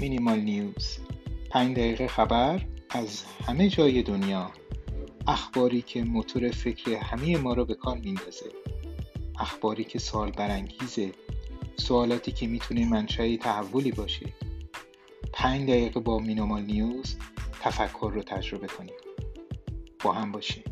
مینیمال نیوز پنج دقیقه خبر از همه جای دنیا. اخباری که موتور فکر همه ما رو به کار میندازه. اخباری که سال برانگیزه. سوالاتی که می‌تونه منشأ تحولی باشه. پنج دقیقه با مینیمال نیوز تفکر رو تجربه کنیم. با هم باشیم.